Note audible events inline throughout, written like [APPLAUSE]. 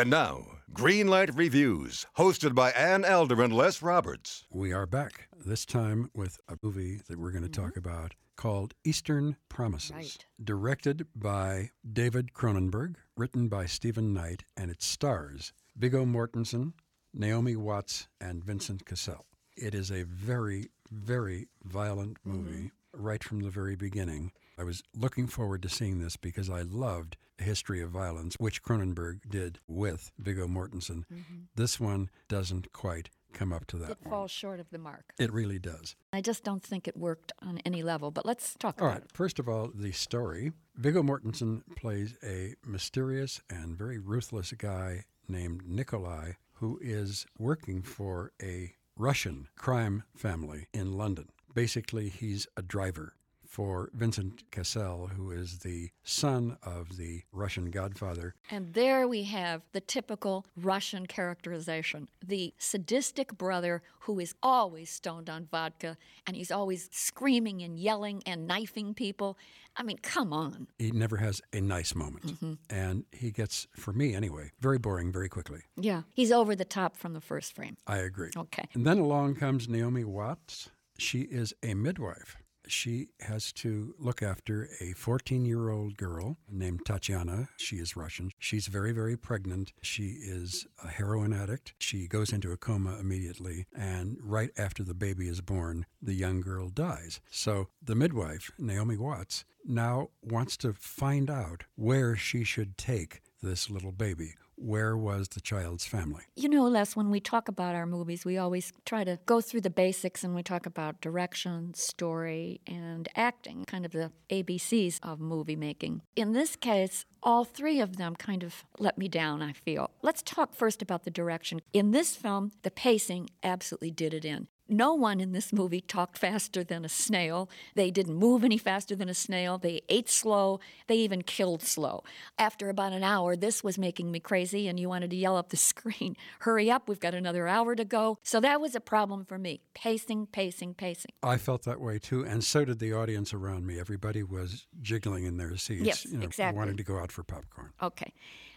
And now, Greenlight Reviews, hosted by Ann Elder and Les Roberts. We are back, this time with a movie that we're going to talk mm-hmm. about called Eastern Promises. Right. Directed by David Cronenberg, written by Steven Knight, and it stars Viggo Mortensen, Naomi Watts, and Vincent Cassel. It is a very, very violent mm-hmm. movie right from the very beginning. I was looking forward to seeing this because I loved A History of Violence, which Cronenberg did with Viggo Mortensen. Mm-hmm. This one doesn't quite come up to that It one. falls short of the mark. It really does. I just don't think it worked on any level, but let's talk All about right. First of all, the story. Viggo Mortensen plays a mysterious and very ruthless guy named Nikolai who is working for a Russian crime family in London. Basically, he's a driver for Vincent Cassel, who is the son of the Russian godfather. And there we have the typical Russian characterization the sadistic brother who is always stoned on vodka and he's always screaming and yelling and knifing people. I mean, come on. He never has a nice moment. Mm-hmm. And he gets, for me anyway, very boring very quickly. Yeah, he's over the top from the first frame. I agree. Okay. And then along comes Naomi Watts. She is a midwife. She has to look after a 14 year old girl named Tatiana. She is Russian. She's very, very pregnant. She is a heroin addict. She goes into a coma immediately. And right after the baby is born, the young girl dies. So the midwife, Naomi Watts, now wants to find out where she should take this little baby. Where was the child's family? You know, Les, when we talk about our movies, we always try to go through the basics and we talk about direction, story, and acting, kind of the ABCs of movie making. In this case, all three of them kind of let me down, I feel. Let's talk first about the direction. In this film, the pacing absolutely did it in. No one in this movie talked faster than a snail. They didn't move any faster than a snail. They ate slow. They even killed slow. After about an hour, this was making me crazy, and you wanted to yell up the [LAUGHS] screen, Hurry up, we've got another hour to go. So that was a problem for me. Pacing, pacing, pacing. I felt that way too, and so did the audience around me. Everybody was jiggling in their seats, Yes, you know, exactly. wanting to go out for popcorn. Okay.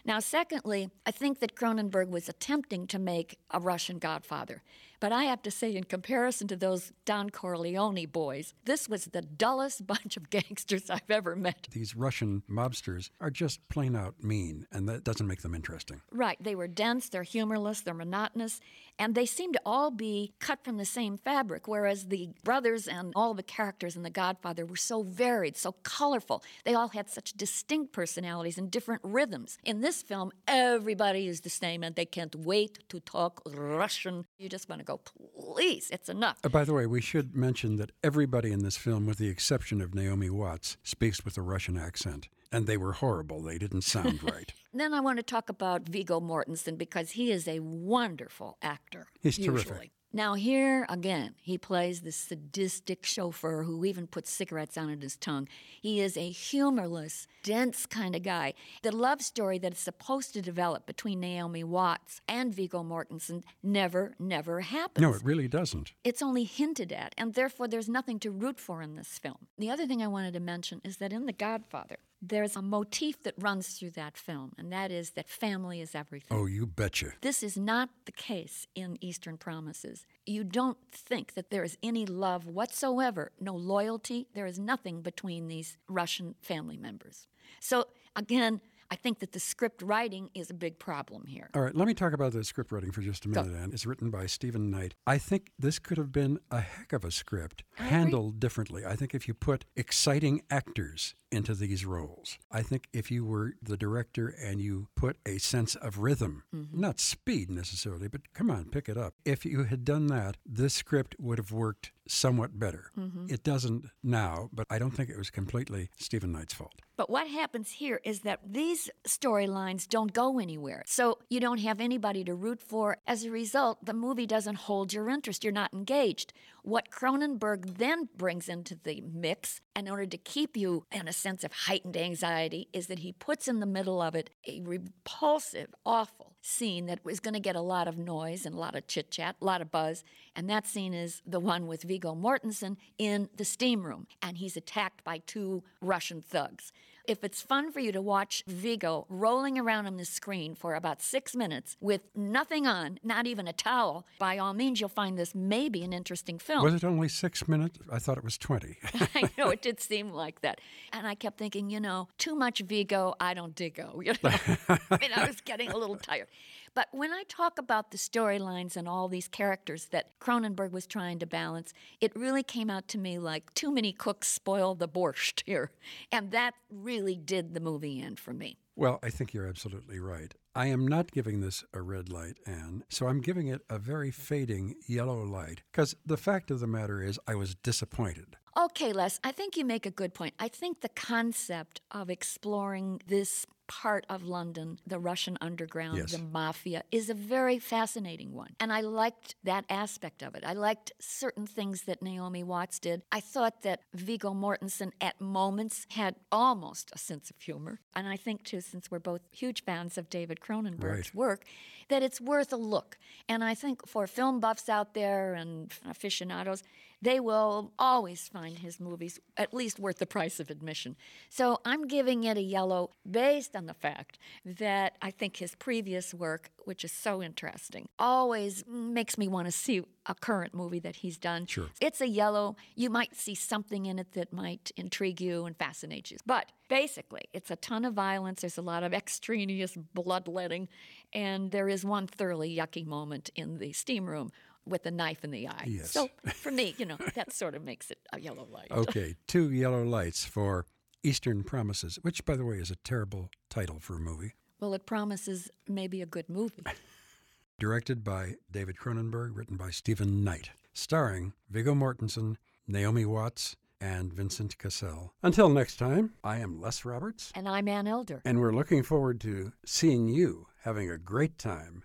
Now, secondly, I think that Cronenberg was attempting to make a Russian godfather. But I have to say, in comparison to those Don Corleone boys, this was the dullest [LAUGHS] bunch of gangsters I've ever met. These Russian mobsters are just plain out mean, and that doesn't make them interesting. Right. They were dense, they're humorless, they're monotonous, and they seem to all be cut from the same fabric, whereas the brothers and all the characters in The Godfather were so varied, so colorful. They all had such distinct personalities and different rhythms. In this film, everybody is the same, and they can't wait to talk Russian. You just want to go, please, it's enough. Uh, by the way, we should mention that everybody in this film, with the exception of Naomi Watts, speaks with a Russian accent. And they were horrible. They didn't sound [LAUGHS] right. Then I want to talk about Viggo Mortensen because he is a wonderful actor. He's terrific. Now, here again, he plays the sadistic chauffeur who even puts cigarettes on in his tongue. He is a humorless, dense kind of guy. The love story that is supposed to develop between Naomi Watts and Viggo Mortensen never, never happens. no, it really doesn't. It's only hinted at, and therefore there's nothing to root for in this film. The other thing I wanted to mention is that in The Godfather, there's a motif that runs through that film, and that is that family is everything. Oh, you betcha. This is not the case in Eastern Promises. You don't think that there is any love whatsoever, no loyalty. There is nothing between these Russian family members. So, again, I think that the script writing is a big problem here. All right, let me talk about the script writing for just a Go. minute, Ann. It's written by Steven Knight. I think this could have been a heck of a script handled differently. I think if you put exciting actors into these roles, I think if you were the director and you put a sense of rhythm, mm-hmm. not speed necessarily, but come on, pick it up. If you had done that, this script would have worked somewhat better. Mm-hmm. It doesn't now, but I don't think it was completely Steven Knight's fault. But what happens here is that these storylines don't go anywhere. So you don't have anybody to root for. As a result, the movie doesn't hold your interest. You're not engaged. What Cronenberg then brings into the mix, in order to keep you in a sense of heightened anxiety, is that he puts in the middle of it a repulsive, awful scene that was going to get a lot of noise and a lot of chit chat, a lot of buzz. And that scene is the one with Viggo Mortensen in the steam room, and he's attacked by two Russian thugs. If it's fun for you to watch Viggo rolling around on the screen for about six minutes with nothing on, not even a towel, by all means, you'll find this maybe an interesting film. Was it only six minutes? I thought it was 20. [LAUGHS] I know it did seem like that. And I kept thinking, you know, too much Viggo, I don't diggo. You know, [LAUGHS] I mean, I was getting a little tired. But when I talk about the storylines and all these characters that Cronenberg was trying to balance, it really came out to me like too many cooks spoil the borscht here. And that really did the movie end for me. Well, I think you're absolutely right. I am not giving this a red light, Ann, so I'm giving it a very fading yellow light. Because the fact of the matter is, I was disappointed. Okay, Les, I think you make a good point. I think the concept of exploring this part of London, the Russian underground, Yes. the mafia, is a very fascinating one. And I liked that aspect of it. I liked certain things that Naomi Watts did. I thought that Viggo Mortensen at moments had almost a sense of humor. And I think, too, since we're both huge fans of David Cronenberg's Right. work, that it's worth a look. And I think for film buffs out there and aficionados, they will always find his movies at least worth the price of admission. So I'm giving it a yellow based on the fact that I think his previous work, which is so interesting, always makes me want to see a current movie that he's done. Sure. It's a yellow. You might see something in it that might intrigue you and fascinate you. But basically, it's a ton of violence. There's a lot of extraneous bloodletting. And there is one thoroughly yucky moment in the steam room with a knife in the eye. Yes. So for me, you know, that sort of makes it a yellow light. [LAUGHS] Okay, two yellow lights for Eastern Promises, which, by the way, is a terrible title for a movie. Well, it promises maybe a good movie. [LAUGHS] Directed by David Cronenberg, written by Steven Knight, starring Viggo Mortensen, Naomi Watts, and Vincent Cassel. Until next time, I am Les Roberts, And I'm Ann Elder. and we're looking forward to seeing you having a great time